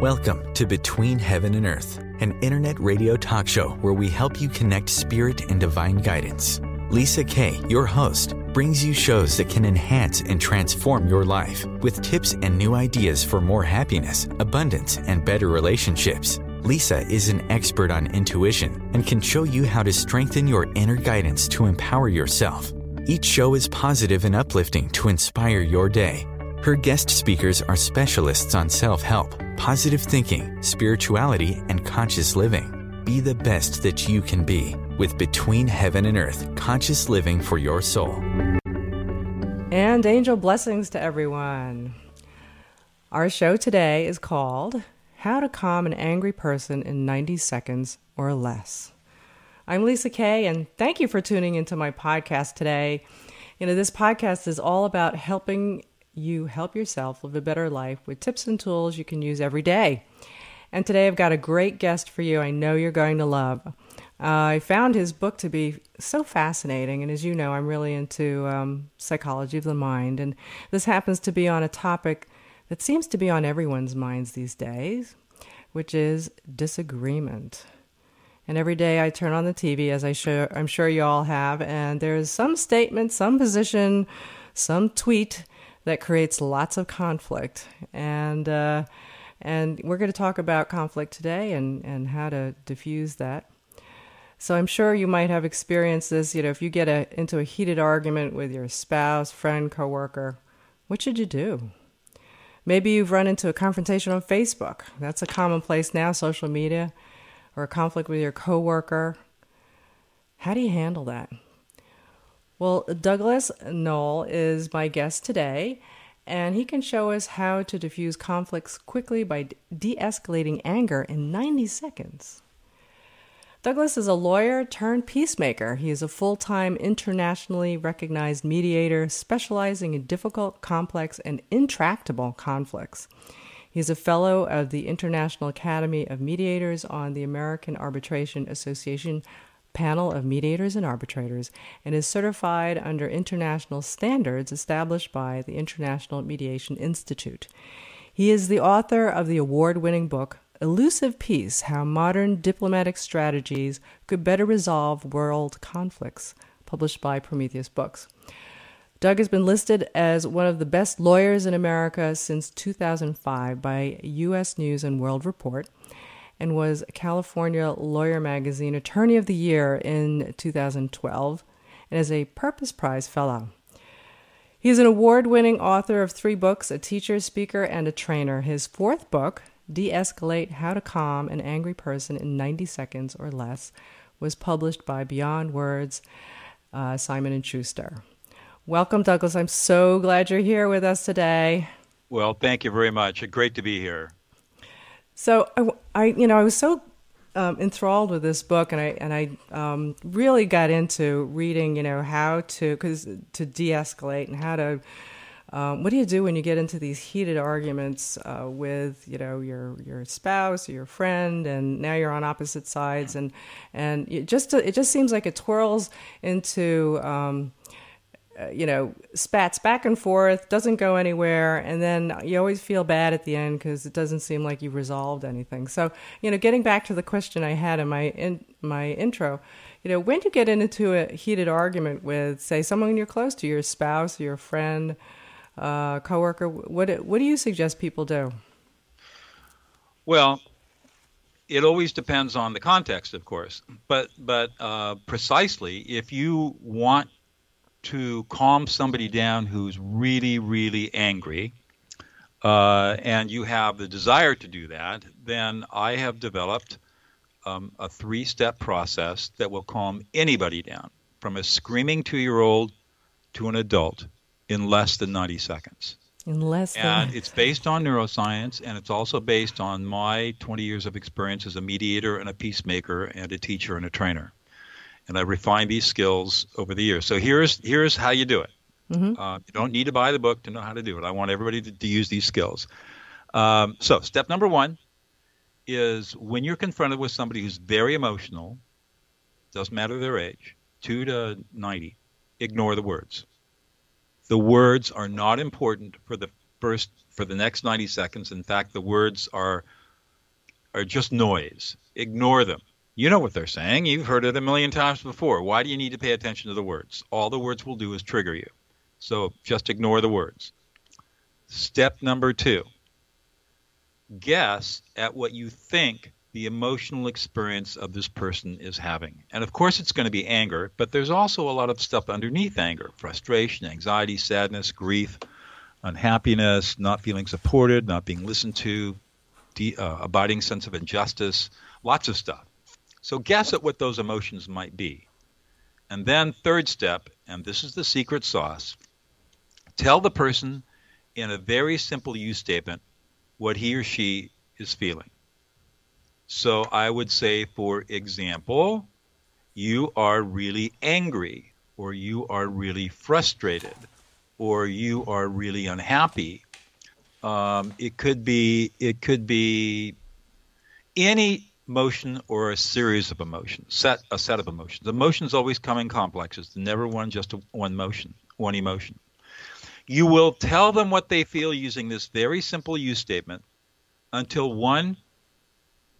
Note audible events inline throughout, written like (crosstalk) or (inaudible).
Welcome to Between Heaven and Earth, an internet radio talk show where we help you connect spirit and divine guidance. Lisa K., your host, brings you shows that can enhance and transform your life with tips and new ideas for more happiness, abundance, and better relationships. Lisa is an expert on intuition and can show you how to strengthen your inner guidance to empower yourself. Each show is positive and uplifting to inspire your day. Her guest speakers are specialists on self help, positive thinking, spirituality, and conscious living. Be the best that you can be with Between Heaven and Earth Conscious Living for Your Soul. And angel blessings to everyone. Our show today is called How to Calm an Angry Person in 90 Seconds or Less. I'm Lisa K., and thank you for tuning into my podcast today. You know, this podcast is all about helping you help yourself live a better life with tips and tools you can use every day. And today I've got a great guest for you I know you're going to love. Uh, I found his book to be so fascinating, and as you know, I'm really into um, psychology of the mind, and this happens to be on a topic that seems to be on everyone's minds these days, which is disagreement. And every day I turn on the TV, as I show, I'm sure you all have, and there's some statement, some position, some tweet that creates lots of conflict. And uh, and we're going to talk about conflict today and, and how to diffuse that. So I'm sure you might have experienced this. You know, if you get a, into a heated argument with your spouse, friend, coworker, what should you do? Maybe you've run into a confrontation on Facebook. That's a commonplace now, social media, or a conflict with your coworker. How do you handle that? Well, Douglas Noll is my guest today, and he can show us how to diffuse conflicts quickly by de escalating anger in 90 seconds. Douglas is a lawyer turned peacemaker. He is a full time, internationally recognized mediator specializing in difficult, complex, and intractable conflicts. He is a fellow of the International Academy of Mediators on the American Arbitration Association panel of mediators and arbitrators and is certified under international standards established by the International Mediation Institute. He is the author of the award winning book, Elusive Peace How Modern Diplomatic Strategies Could Better Resolve World Conflicts, published by Prometheus Books. Doug has been listed as one of the best lawyers in America since 2005 by U.S. News and World Report and was California Lawyer Magazine Attorney of the Year in 2012 and is a Purpose Prize Fellow. He is an award winning author of three books, a teacher, speaker, and a trainer. His fourth book, De Escalate How to Calm an Angry Person in 90 Seconds or Less, was published by Beyond Words, uh, Simon and Schuster. Welcome, Douglas. I'm so glad you're here with us today. Well, thank you very much. Great to be here. So I, I, you know, I was so um, enthralled with this book, and I and I um, really got into reading, you know, how to because to de-escalate and how to. Um, what do you do when you get into these heated arguments uh, with, you know, your your spouse or your friend, and now you're on opposite sides, and and it just it just seems like it twirls into um, uh, you know, spats back and forth, doesn't go anywhere, and then you always feel bad at the end because it doesn't seem like you've resolved anything. So, you know, getting back to the question I had in my in my intro, you know, when you get into a heated argument with, say, someone you're close to, your spouse, your friend, uh, coworker, what what do you suggest people do? Well, it always depends on the context, of course, but but uh, precisely if you want to calm somebody down who's really, really angry, uh, and you have the desire to do that, then I have developed um, a three step process that will calm anybody down, from a screaming two year old to an adult, in less than 90 seconds. In less than. And it's based on neuroscience, and it's also based on my 20 years of experience as a mediator and a peacemaker and a teacher and a trainer and I refined these skills over the years. So here's here's how you do it. Mm-hmm. Uh, you don't need to buy the book to know how to do it. I want everybody to, to use these skills. Um, so step number one is when you're confronted with somebody who's very emotional, doesn't matter their age, two to ninety, ignore the words. The words are not important for the first for the next 90 seconds. In fact, the words are are just noise. Ignore them. You know what they're saying. You've heard it a million times before. Why do you need to pay attention to the words? All the words will do is trigger you. So just ignore the words. Step number two guess at what you think the emotional experience of this person is having. And of course, it's going to be anger, but there's also a lot of stuff underneath anger frustration, anxiety, sadness, grief, unhappiness, not feeling supported, not being listened to, de- uh, abiding sense of injustice, lots of stuff. So guess at what those emotions might be. And then, third step, and this is the secret sauce tell the person in a very simple you statement what he or she is feeling. So I would say, for example, you are really angry, or you are really frustrated, or you are really unhappy. Um, it could be it could be any emotion or a series of emotions, set a set of emotions. Emotions always come in complexes, never one just one motion, one emotion. You will tell them what they feel using this very simple you statement until one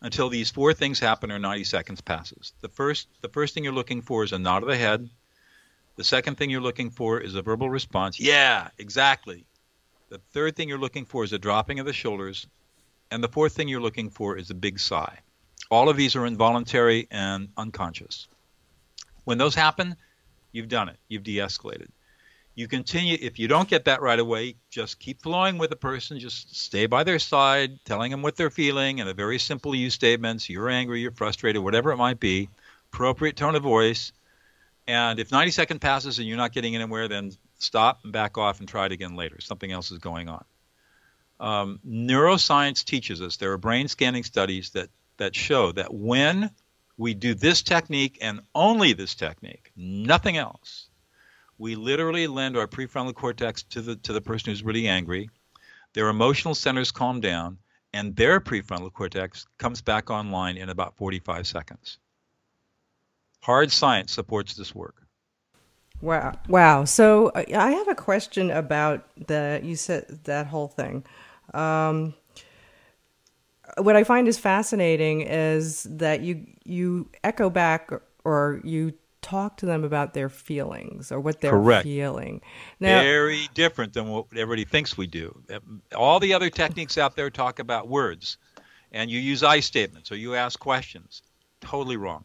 until these four things happen or 90 seconds passes. The first the first thing you're looking for is a nod of the head. The second thing you're looking for is a verbal response. Yeah, exactly. The third thing you're looking for is a dropping of the shoulders. And the fourth thing you're looking for is a big sigh. All of these are involuntary and unconscious. When those happen, you've done it. You've de escalated. You continue, if you don't get that right away, just keep flowing with the person. Just stay by their side, telling them what they're feeling in a very simple you statements. You're angry, you're frustrated, whatever it might be. Appropriate tone of voice. And if 90 seconds passes and you're not getting anywhere, then stop and back off and try it again later. Something else is going on. Um, neuroscience teaches us there are brain scanning studies that that show that when we do this technique and only this technique, nothing else, we literally lend our prefrontal cortex to the to the person who's really angry. Their emotional centers calm down, and their prefrontal cortex comes back online in about 45 seconds. Hard science supports this work. Wow! Wow! So uh, I have a question about the you said that whole thing. Um, what I find is fascinating is that you you echo back or you talk to them about their feelings or what they're Correct. feeling. Now, Very different than what everybody thinks we do. All the other techniques out there talk about words, and you use I statements or you ask questions. Totally wrong.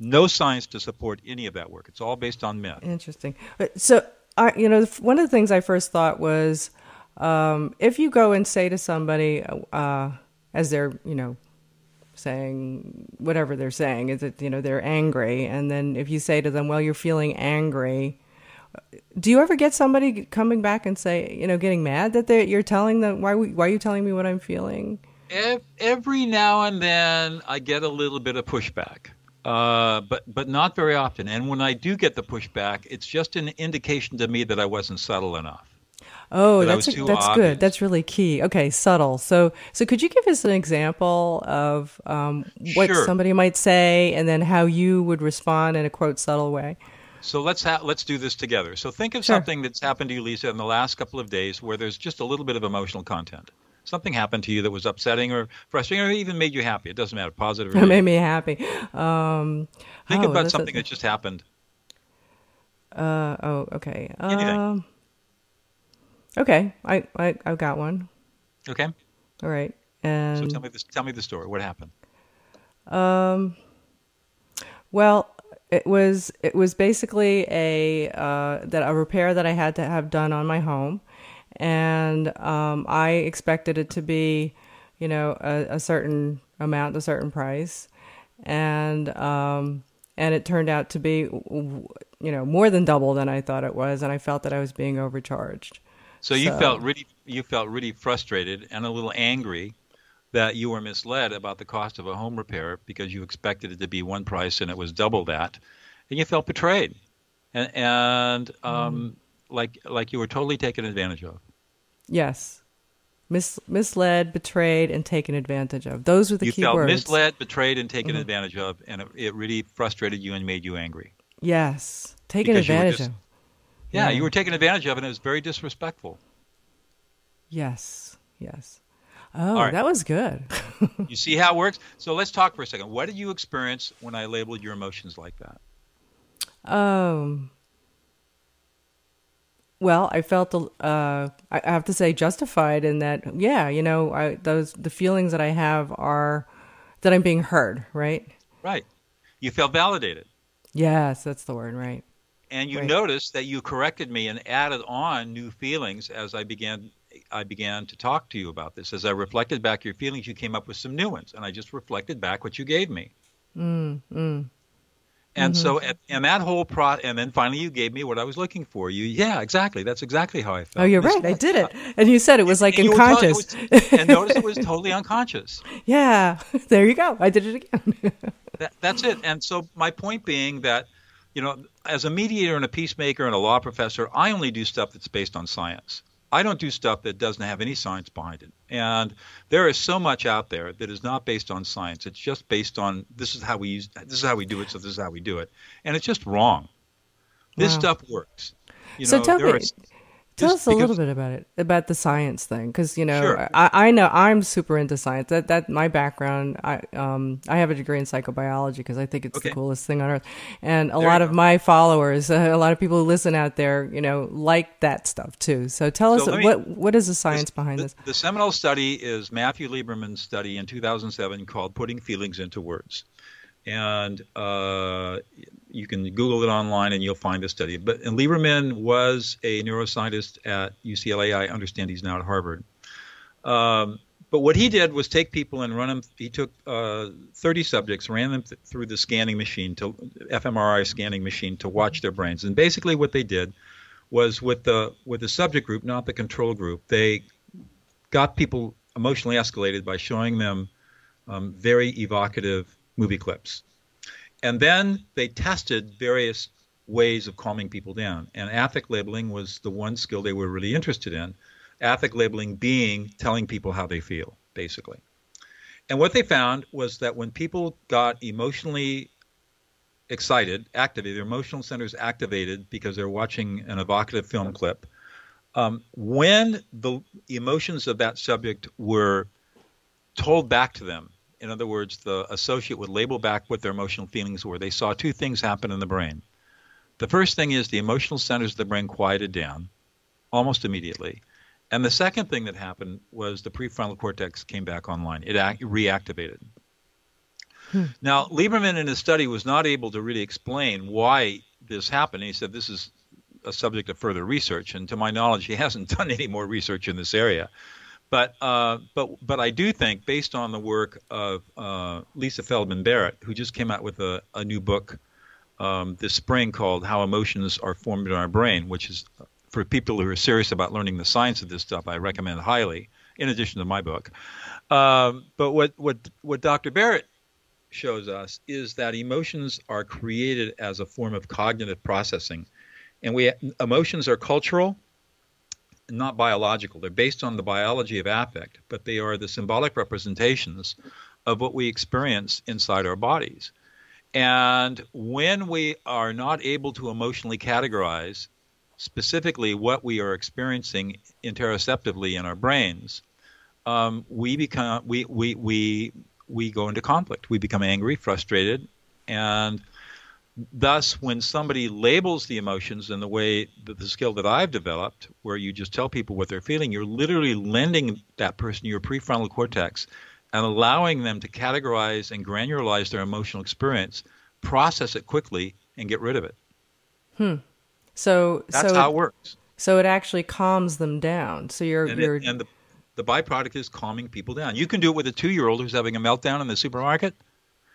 No science to support any of that work. It's all based on myth. Interesting. So, I, you know, one of the things I first thought was um, if you go and say to somebody, uh, as they're you know saying whatever they're saying is that you know they're angry. And then if you say to them well you're feeling angry do you ever get somebody coming back and say you know getting mad that they you're telling them why why are you telling me what i'm feeling? Every now and then i get a little bit of pushback. Uh, but but not very often. And when i do get the pushback it's just an indication to me that i wasn't subtle enough Oh, that's a, that's obvious. good. That's really key. Okay, subtle. So so could you give us an example of um, what sure. somebody might say, and then how you would respond in a quote subtle way? So let's ha- let's do this together. So think of sure. something that's happened to you, Lisa, in the last couple of days, where there's just a little bit of emotional content. Something happened to you that was upsetting or frustrating, or even made you happy. It doesn't matter, positive. Or (laughs) it made me happy. Um, think oh, about something a, that just happened. Uh, oh, okay. Anything. Um, Okay, I, I I've got one. Okay. All right. And so tell me this. Tell me the story. What happened? Um. Well, it was it was basically a uh, that a repair that I had to have done on my home, and um, I expected it to be, you know, a, a certain amount, a certain price, and um, and it turned out to be, you know, more than double than I thought it was, and I felt that I was being overcharged. So you so. felt really you felt really frustrated and a little angry that you were misled about the cost of a home repair because you expected it to be one price and it was double that, and you felt betrayed, and and um, mm. like like you were totally taken advantage of. Yes. Mis- misled, betrayed, and taken advantage of. Those were the you key felt words. misled, betrayed, and taken mm-hmm. advantage of, and it, it, really frustrated you and made you angry. Yes, taken because advantage just, of. Yeah, you were taken advantage of, and it was very disrespectful. Yes, yes. Oh, right. that was good. (laughs) you see how it works? So let's talk for a second. What did you experience when I labeled your emotions like that? Um. Well, I felt uh, I have to say justified in that. Yeah, you know, I, those the feelings that I have are that I'm being heard. Right. Right. You felt validated. Yes, that's the word. Right. And you Right. noticed that you corrected me and added on new feelings as I began. I began to talk to you about this. As I reflected back your feelings, you came up with some new ones, and I just reflected back what you gave me. Mm, mm. And so, and, and that whole pro, and then finally you gave me what I was looking for. You, yeah, exactly. That's exactly how I felt. Oh, you're right. I did it, and you said it was like and unconscious. was- and notice it was totally (laughs) unconscious. yeah, (laughs) there you go. I did it again. (laughs) That, that's it. And so my point being that, you know, as a mediator and a peacemaker and a law professor, I only do stuff that's based on science. I don't do stuff that doesn't have any science behind it. And there is so much out there that is not based on science. It's just based on this is how we use this is how we do it, so this is how we do it. And it's just wrong. This Wow. stuff works. You so know, tell there me, is- tell us a little bit about it, about the science thing, because you know, Sure. I, I know I'm super into science. That that my background. I um I have a degree in psychobiology because I think it's the coolest thing on earth, and a There lot of my followers, uh, (laughs) a lot of people who listen out there, you know, like that stuff too. So tell us So let me- what what is the science behind the, this? The seminal study is Matthew Lieberman's study in 2007 called Putting Feelings into Words. And uh, you can Google it online and you'll find the study. But and Lieberman was a neuroscientist at UCLA. I understand he's now at Harvard. Um, but what he did was take people and run them. He took uh, 30 subjects, ran them th- through the scanning machine, to fMRI scanning machine, to watch their brains. And basically, what they did was with the with the subject group, not the control group, they got people emotionally escalated by showing them um, very evocative movie clips. And then they tested various ways of calming people down. And affect labeling was the one skill they were really interested in. Affect labeling being telling people how they feel, basically. And what they found was that when people got emotionally excited, activated, their emotional centers activated because they're watching an evocative film clip, um, when the emotions of that subject were told back to them, in other words, the associate would label back what their emotional feelings were, they saw two things happen in the brain. The first thing is the emotional centers of the brain quieted down almost immediately. And the second thing that happened was the prefrontal cortex came back online. It act- reactivated. Hmm. Now, Lieberman in his study was not able to really explain why this happened. He said this is a subject of further research, and to my knowledge, he hasn't (laughs) done any more research in this area. But uh, but but I do think, based on the work of uh, Lisa Feldman Barrett, who just came out with a, a new book um, this spring called "How Emotions Are Formed in Our Brain," which is for people who are serious about learning the science of this stuff. I recommend highly. In addition to my book, um, but what what what Dr. Barrett shows us is that emotions are created as a form of cognitive processing, and we emotions are cultural not biological. They're based on the biology of affect, but they are the symbolic representations of what we experience inside our bodies. And when we are not able to emotionally categorize specifically what we are experiencing interoceptively in our brains, um, we become we, we we we go into conflict. We become angry, frustrated, and thus when somebody labels the emotions in the way that the skill that I've developed, where you just tell people what they're feeling, you're literally lending that person your prefrontal cortex and allowing them to categorize and granularize their emotional experience, process it quickly, and get rid of it. Hmm. So That's so how it, it works. so it actually calms them down. So you're And, you're it, and the, the byproduct is calming people down. You can do it with a two year old who's having a meltdown in the supermarket.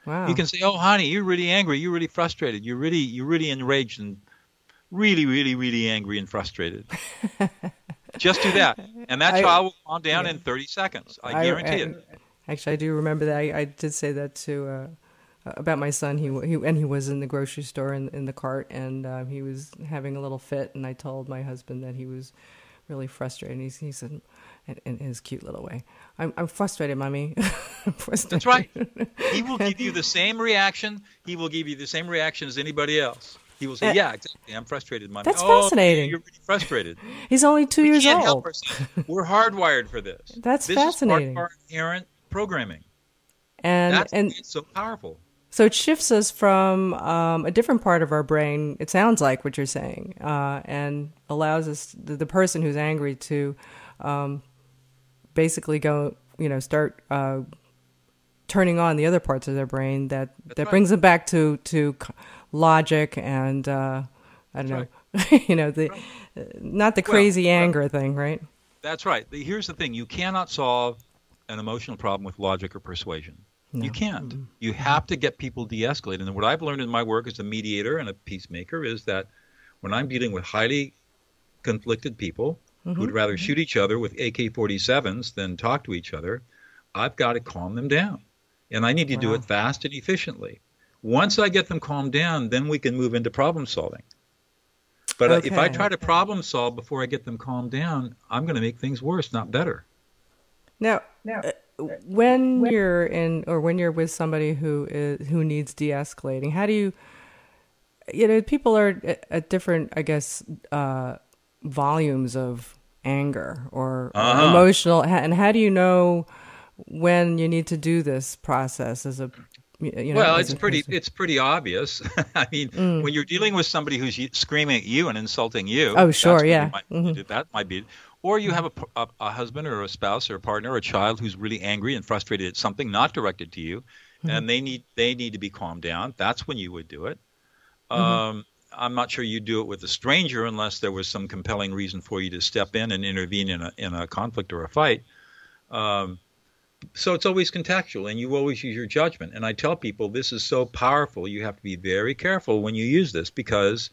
Wow. You can say, "Oh, honey, you're really angry. You're really frustrated. You're really, you're really enraged and really, really, really angry and frustrated." (laughs) Just do that, and that I- child will calm down in 30 seconds. I, guarantee it. Actually, I do remember that. I, I did say that to uh, about my son. He, he and he was in the grocery store in, in the cart, and uh, he was having a little fit. And I told my husband that he was really frustrated. And he, he said, in, in his cute little way, "I'm I'm frustrated, mommy." (laughs) I'm frustrated. That's right. (laughs) He will give you the same reaction. He will give you the same reaction as anybody else. He will say, Uh, "Yeah, exactly. I'm frustrated, mommy." That's "Oh, fascinating. You're really frustrated. (laughs) He's only two we years can't old. help ourselves. We're hardwired for this. That's this fascinating. Is part of our inherent programming. and That's and it's so powerful. so it shifts us from um, a different part of our brain. It sounds like what you're saying, uh, and allows us the, the person who's angry to um, basically go, you know, start uh, turning on the other parts of their brain that that right. brings them back to to logic and uh, I don't know, (laughs) you know, the not the crazy well- anger thing, right? That's right. Here's the thing: you cannot solve an emotional problem with logic or persuasion. You can't. You have to get people de-escalated. And what I've learned in my work as a mediator and a peacemaker is that when I'm dealing with highly conflicted people who'd rather shoot each other with AK-47s than talk to each other, I've got to calm them down, and I need to do it fast and efficiently. Once I get them calmed down, then we can move into problem solving. But uh, if I try to problem solve before I get them calmed down, I'm going to make things worse, not better. Now, uh, when you're in or when you're with somebody who is who needs de-escalating, how do you? You know, people are at, at different, I guess, uh, volumes of anger or, or Uh-huh. emotional, and how do you know when you need to do this process as a you know? well, it's pretty person? it's pretty obvious. (laughs) I mean, when you're dealing with somebody who's screaming at you and insulting you, Oh, sure, yeah. might Mhm. that might be. Or you have a a husband or a spouse or a partner or a child who's really angry and frustrated at something not directed to you, Mm-hmm. and they need they need to be calmed down. That's when you would do it. Mm-hmm. Um, I'm not sure you'd do it with a stranger unless there was some compelling reason for you to step in and intervene in a in a conflict or a fight. Um, so it's always contextual, and you always use your judgment. And I tell people this is so powerful. You have to be very careful when you use this because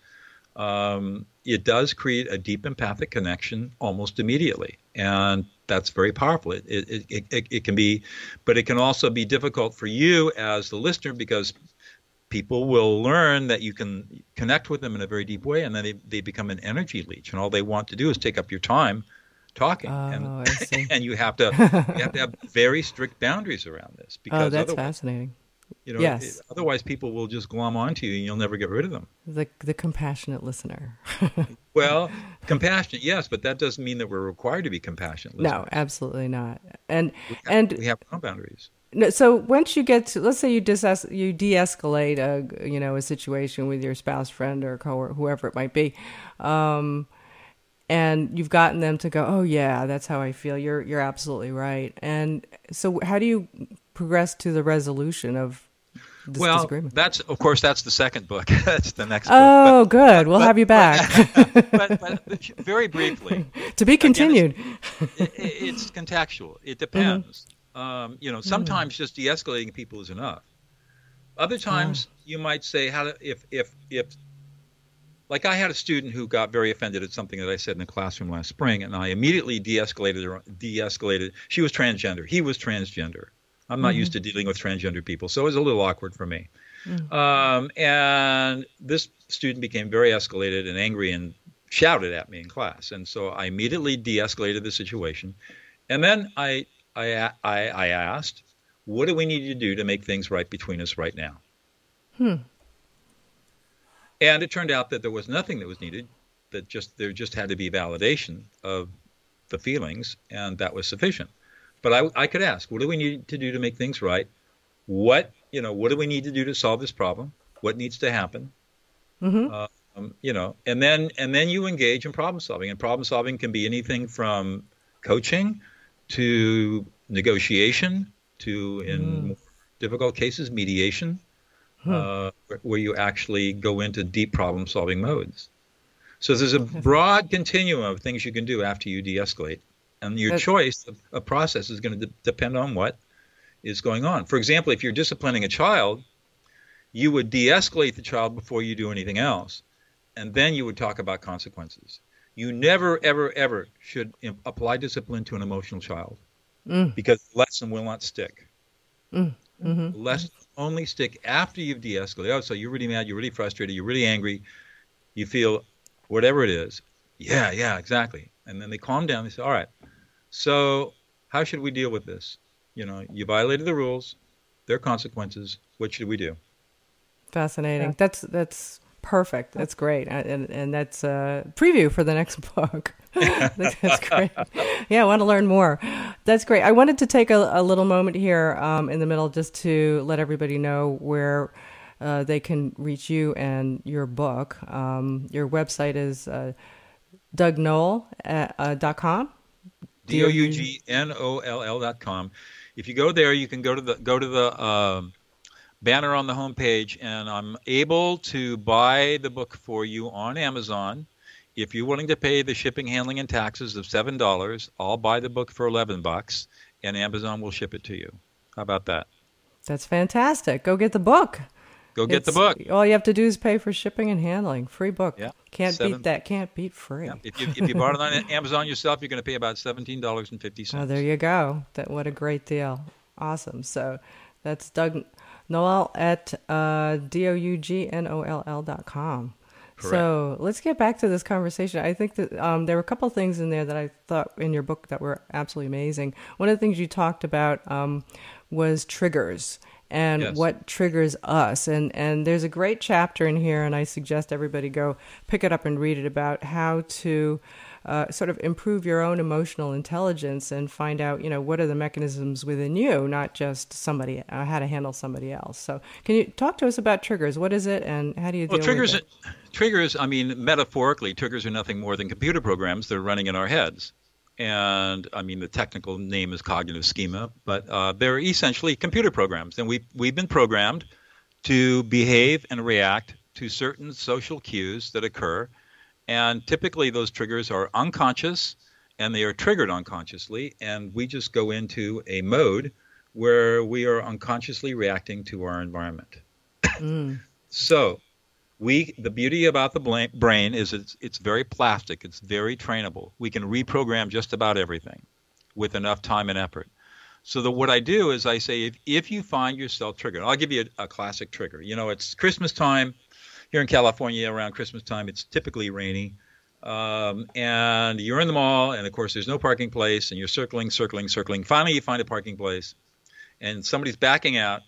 um, it does create a deep empathic connection almost immediately, and that's very powerful. It, it, it, it, it can be, but it can also be difficult for you as the listener because people will learn that you can connect with them in a very deep way, and then they, they become an energy leech, and all they want to do is take up your time talking, Oh, and (laughs) and you have to you have to have (laughs) very strict boundaries around this oh, because oh, that's otherwise, fascinating. you know, Yes. it- otherwise people will just glom onto you, and you'll never get rid of them. The the compassionate listener. (laughs) Well, compassionate, yes, but that doesn't mean that we're required to be compassionate. no, absolutely not. And we have, and we have boundaries. No, so once you get to, let's say you dis- you de-escalate a you know a situation with your spouse, friend, or co whoever it might be, um, and you've gotten them to go, oh yeah, that's how I feel. You're you're absolutely right. And so, how do you progress to the resolution of this well, disagreement? that's of course that's the second book. (laughs) that's the next book. Oh, good. We'll but- have you back But, (laughs) but, but very briefly, (laughs) to be continued. it, it's contextual. It depends. Um, you know, sometimes just de-escalating people is enough. Other times, you might say, "How to, if if if." Like I had a student who got very offended at something that I said in the classroom last spring, and I immediately de-escalated her. De-escalated. She was transgender. He was transgender. I'm not used to dealing with transgender people, so it was a little awkward for me. Um, and this student became very escalated and angry and shouted at me in class. And so I immediately de-escalated the situation. And then I, I, I, I asked, what do we need to do to make things right between us right now? And it turned out that there was nothing that was needed. That just there just had to be validation of the feelings, and that was sufficient. But I, I could ask, what do we need to do to make things right? What you know, what do we need to do to solve this problem? What needs to happen? Uh, um, you know, and then and then you engage in problem solving. And problem solving can be anything from coaching to negotiation to in more difficult cases mediation, uh, where, you actually go into deep problem solving modes. So there's a broad continuum of things you can do after you de-escalate, and your That- choice of, of process is going to de- depend on what is going on. For example, if you're disciplining a child, you would de-escalate the child before you do anything else, and then you would talk about consequences. You never, ever, ever should im- apply discipline to an emotional child mm. because the lesson will not stick. Mm, mm-hmm. The lesson will only stick after you've de-escalated. Oh, so you're really mad, you're really frustrated, you're really angry, you feel whatever it is. Yeah, yeah, exactly. And then they calm down. They say, all right, so how should we deal with this? You know, you violated the rules. There are consequences. What should we do? Fascinating. That's that's perfect. That's great, Uh, and and that's a preview for the next (laughs) book. (laughs) That's great. Yeah, I want to learn more. That's great. I wanted to take a, a little moment here um, in the middle just to let everybody know where uh, they can reach you and your book. Um, your website is uh, dougnoll.com. D o u g n o l l dot com. If you go there, you can go to the go to the um, banner on the homepage, and I'm able to buy the book for you on Amazon. If you're willing to pay the shipping, handling, and taxes of seven dollars, I'll buy the book for eleven bucks, and Amazon will ship it to you. How about that? That's fantastic. Go get the book. Go get it's, the book. All you have to do is pay for shipping and handling. Free book. Yeah. Can't Seven. beat that. Can't beat free. Yeah. If you if you bought it on Amazon yourself, you're going to pay about seventeen dollars and fifty cents. Oh, there you go. That what a great deal. Awesome. So that's Doug Noll at uh, d o u g n o l l dot com. Correct. So let's get back to this conversation. I think that um, there were a couple of things in there that I thought in your book that were absolutely amazing. One of the things you talked about um, was triggers and yes. what triggers us. And and there's a great chapter in here, and I suggest everybody go pick it up and read it about how to. Uh, sort of improve your own emotional intelligence and find out, you know, what are the mechanisms within you, not just somebody, uh, how to handle somebody else. So, can you talk to us about triggers? What is it, and how do you well, deal triggers, with it? Triggers, I mean, metaphorically, triggers are nothing more than computer programs that are running in our heads and I mean the technical name is cognitive schema, but uh, they're essentially computer programs, and we we've been programmed to behave and react to certain social cues that occur, and typically those triggers are unconscious and they are triggered unconsciously, and we just go into a mode where we are unconsciously reacting to our environment. Mm. (laughs) so we the beauty about the brain is it's it's very plastic. It's very trainable. We can reprogram just about everything with enough time and effort. So the, what i do is i say if, if you find yourself triggered i'll give you a, a classic trigger. You know it's christmas time here in california around christmas time it's typically rainy um, and you're in the mall and of course there's no parking place and you're circling circling circling finally you find a parking place and somebody's backing out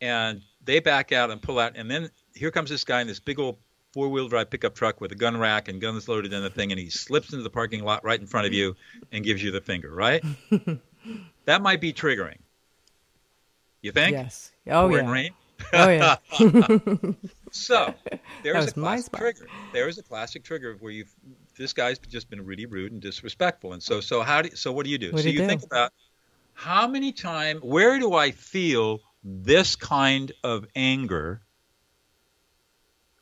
and they back out and pull out and then here comes this guy in this big old four wheel drive pickup truck with a gun rack and guns loaded in the thing, and he slips into the parking lot right in front of you and gives you the finger, right? (laughs) that might be triggering. You think? Yes. Oh, We're yeah. In rain? Oh, yeah. (laughs) (laughs) so (laughs) there's a classic trigger. There is a classic trigger where you've this guy's just been really rude and disrespectful, and so so how do so what do you do? What so do you, you do? think about how many times where do I feel this kind of anger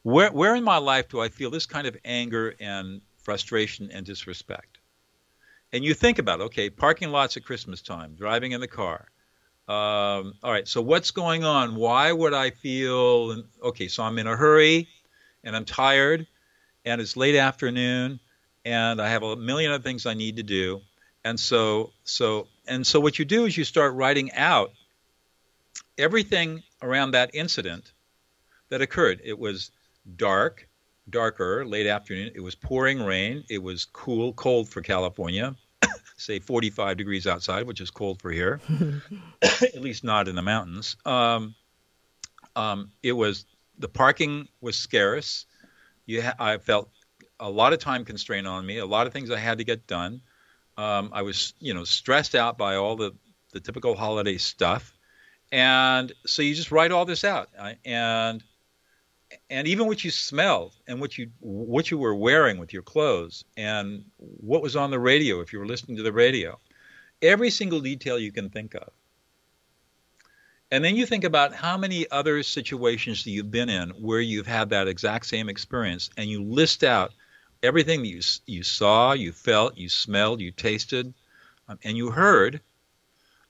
where, where in my life do I feel this kind of anger and frustration and disrespect? And you think about, okay, parking lots at Christmas time, driving in the car. Um, all right, so what's going on? Why would I feel? Okay, so I'm in a hurry, and I'm tired, and it's late afternoon, and I have a million other things I need to do, and so so and so what you do is you start writing out everything around that incident that occurred. It was dark, darker, late afternoon. It was pouring rain. It was cool, cold for California, say 45 degrees outside, which is cold for here, (laughs) at least not in the mountains. Um, um, it was the parking was scarce. You ha- I felt a lot of time constraint on me, a lot of things I had to get done. Um, I was, you know, stressed out by all the, the typical holiday stuff. And so you just write all this out. And and even what you smelled and what you what you were wearing with your clothes and what was on the radio if you were listening to the radio every single detail you can think of. And then you think about how many other situations that you've been in where you've had that exact same experience and you list out everything that you you saw you felt you smelled you tasted um, and you heard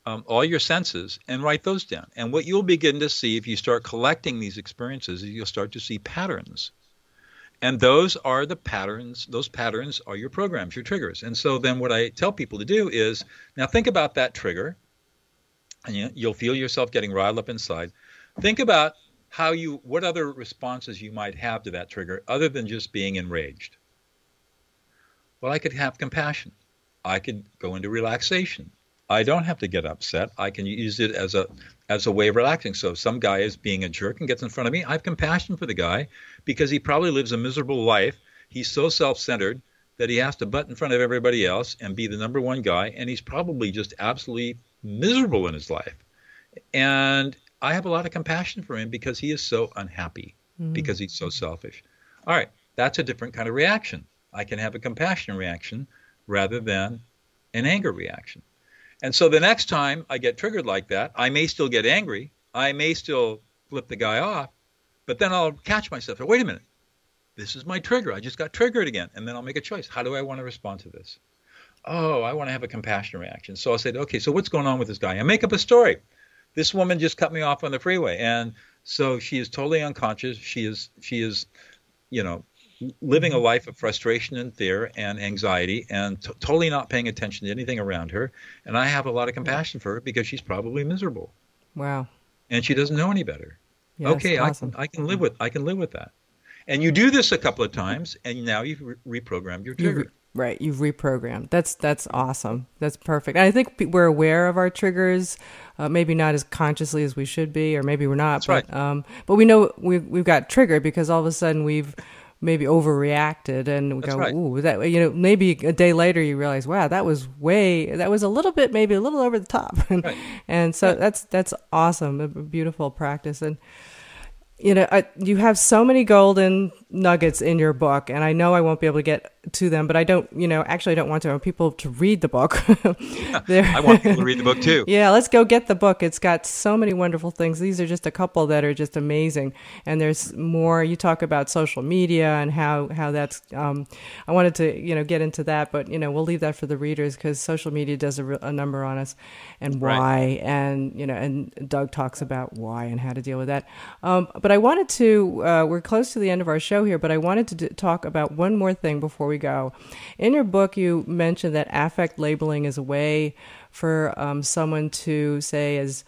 um, all your senses and write those down. And what you'll begin to see if you start collecting these experiences is you'll start to see patterns. And those are the patterns, those patterns are your programs, your triggers. And so then what I tell people to do is now think about that trigger, and you, you'll feel yourself getting riled up inside. Think about how you, what other responses you might have to that trigger other than just being enraged. Well, I could have compassion. I could go into relaxation. I don't have to get upset. I can use it as a as a way of relaxing. So if some guy is being a jerk and gets in front of me, I have compassion for the guy because he probably lives a miserable life. He's so self-centered that he has to butt in front of everybody else and be the number one guy, and he's probably just absolutely miserable in his life. And I have a lot of compassion for him because he is so unhappy, mm-hmm. because he's so selfish. All right, that's a different kind of reaction. I can have a compassion reaction rather than an anger reaction. And so the next time I get triggered like that, I may still get angry. I may still flip the guy off, but then I'll catch myself. Wait a minute. This is my trigger. I just got triggered again. And then I'll make a choice. How do I want to respond to this? Oh, I want to have a compassion reaction. So I'll say, okay, so what's going on with this guy? I make up a story. This woman just cut me off on the freeway. And so she is totally unconscious. She is, she is, you know, living a mm-hmm. life of frustration and fear and anxiety and t- totally not paying attention to anything around her. And I have a lot of compassion for her because she's probably miserable. Wow. And she doesn't know any better. Yes, okay, awesome. I, can, I can live with I can live with that. And you do this a couple of times, and now you've re- reprogrammed your trigger. You've, right, you've reprogrammed. That's that's awesome. That's perfect. And I think we're aware of our triggers, uh, maybe not as consciously as we should be, or maybe we're not. That's but, right. Um, but we know we've we've got triggered because all of a sudden we've maybe overreacted and we That's go, right. ooh, that you know, maybe a day later you realize, wow, that was way, that was a little bit, maybe a little over the top, (laughs) right. and so yeah. that's that's awesome, a beautiful practice, and you know, I, you have so many golden nuggets in your book, and I know I won't be able to get to them, but I don't, you know, actually, I don't want to. I want people to read the book. (laughs) I want people to read the book too. (laughs) yeah, let's go get the book. It's got so many wonderful things. These are just a couple that are just amazing, and there's more. You talk about social media and how how that's. Um, I wanted to, you know, get into that, but you know, we'll leave that for the readers because social media does a, a, number on us, and why, right. and you know, and Doug talks about why and how to deal with that. Um, but I wanted to. Uh, we're close to the end of our show here, but I wanted to d- talk about one more thing before we go. In your book, you mentioned that affect labeling is a way for um, someone to say, as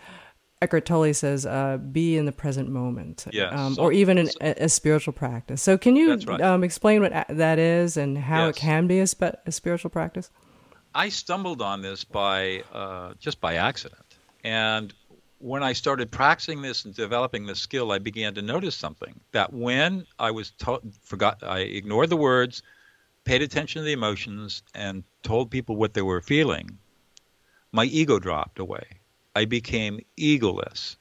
Eckhart Tolle says, uh, be in the present moment, yes. um, or even in a, a, spiritual practice. So, can you right. um, explain what that is and how yes. it can be a, spe- a, spiritual practice? I stumbled on this by uh, just by accident, and when I started practicing this and developing this skill, I began to notice something that when I was to- forgot, I ignored the words, paid attention to the emotions, and told people what they were feeling, my ego dropped away. I became egoless,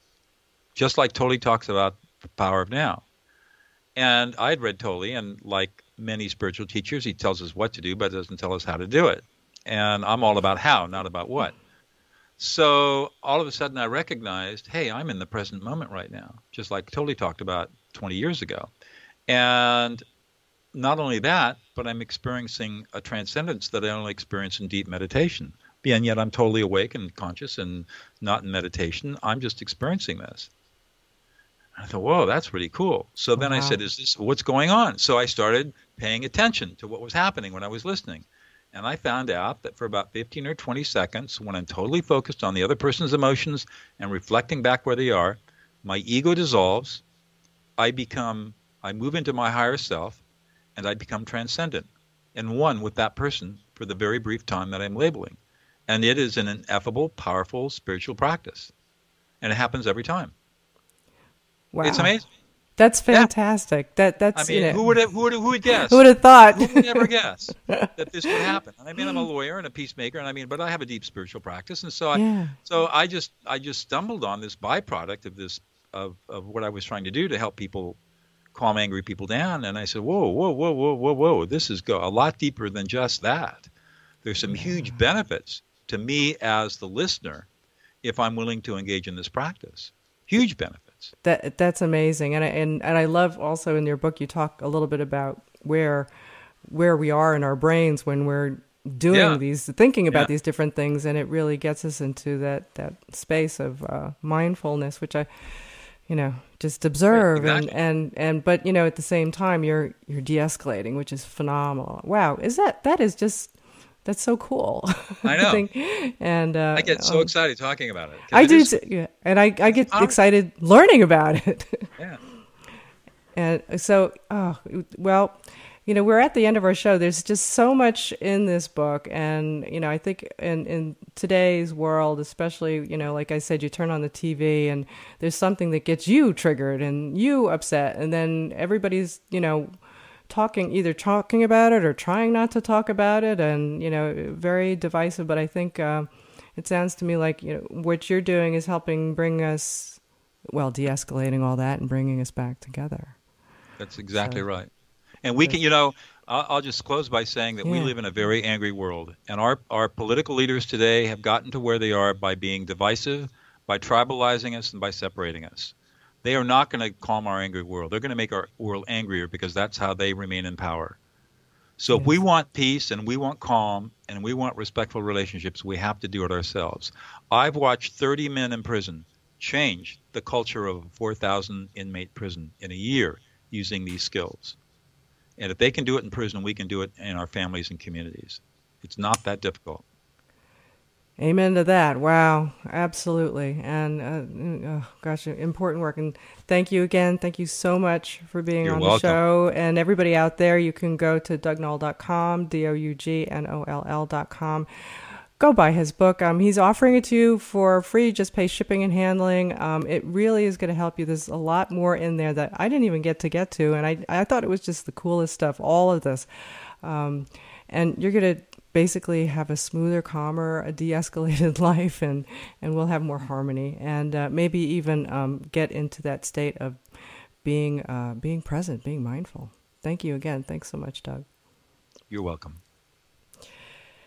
just like Tolle talks about the power of now. And I'd read Tolle, and like many spiritual teachers, he tells us what to do, but doesn't tell us how to do it. And I'm all about how, not about what. So all of a sudden, I recognized, hey, I'm in the present moment right now, just like Tolle talked about 20 years ago. And not only that, but I'm experiencing a transcendence that I only experience in deep meditation. And yet I'm totally awake and conscious and not in meditation. I'm just experiencing this. I thought, whoa, that's pretty cool. So oh, then wow. I said, is this what's going on? So I started paying attention to what was happening when I was listening. And I found out that for about 15 or 20 seconds, when I'm totally focused on the other person's emotions and reflecting back where they are, my ego dissolves. I become, I move into my higher self, and I become transcendent and one with that person for the very brief time that I'm labeling. And it is an ineffable, powerful spiritual practice. And it happens every time. Wow. It's amazing. That's fantastic. Yeah. That that's. I mean, you know, who would have, who would who would guess? Who would have thought? who would ever guess (laughs) that this would happen? I mean, I'm a lawyer and a peacemaker, and I mean, but I have a deep spiritual practice, and so I, yeah. so I just I just stumbled on this byproduct of this of of what I was trying to do to help people calm angry people down, and I said, whoa, whoa, whoa, whoa, whoa, whoa, this is go a lot deeper than just that. There's some huge benefits to me as the listener if I'm willing to engage in this practice. Huge That that's amazing, and I, and and I love also in your book you talk a little bit about where where we are in our brains when we're doing Yeah. these thinking about Yeah. these different things, and it really gets us into that that space of uh, mindfulness, which I you know just observe exactly. and and and but you know at the same time you're you're de-escalating which is phenomenal wow is that that is just that's so cool (laughs) I know. and uh, I get so um, excited talking about it. I do, yeah. and I, I get excited learning about it. (laughs) Yeah. and so, oh, well, you know, we're at the end of our show. There's just so much in this book, and you know, I think in in today's world, especially, you know, like I said, you turn on the TV and there's something that gets you triggered and you upset, and then everybody's, you know, talking, either talking about it or trying not to talk about it, and you know, very divisive. But I think uh, it sounds to me like you know what you're doing is helping bring us, well, de-escalating all that and bringing us back together. That's exactly so, right. And we can, you know, I'll, I'll just close by saying that yeah. we live in a very angry world, and our our political leaders today have gotten to where they are by being divisive, by tribalizing us, and by separating us. They are not going to calm our angry world. They're going to make our world angrier because that's how they remain in power. So yes. if we want peace and we want calm and we want respectful relationships, we have to do it ourselves. I've watched 30 men in prison change the culture of a 4,000 inmate prison in a year using these skills. And if they can do it in prison, we can do it in our families and communities. It's not that difficult. Amen to that. Wow, absolutely. And uh, oh, gosh, important work. And thank you again. Thank you so much for being You're on welcome. the show. And everybody out there, you can go to dougnoll.com, D O U G N O L L.com. Go buy his book. Um, he's offering it to you for free. Just pay shipping and handling. Um, it really is going to help you. There's a lot more in there that I didn't even get to get to, and I I thought it was just the coolest stuff. All of this, um, and you're going to basically have a smoother, calmer, a de-escalated (laughs) life, and and we'll have more harmony, and uh, maybe even um, get into that state of being uh, being present, being mindful. Thank you again. Thanks so much, Doug. You're welcome.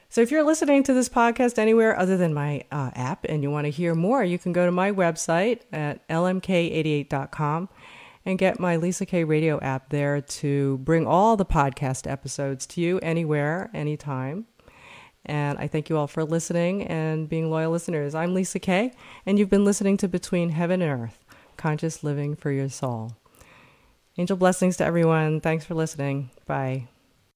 So, if you're listening to this podcast anywhere other than my uh, app and you want to hear more, you can go to my website at lmk88.com and get my Lisa K radio app there to bring all the podcast episodes to you anywhere, anytime. And I thank you all for listening and being loyal listeners. I'm Lisa K, and you've been listening to Between Heaven and Earth Conscious Living for Your Soul. Angel blessings to everyone. Thanks for listening. Bye.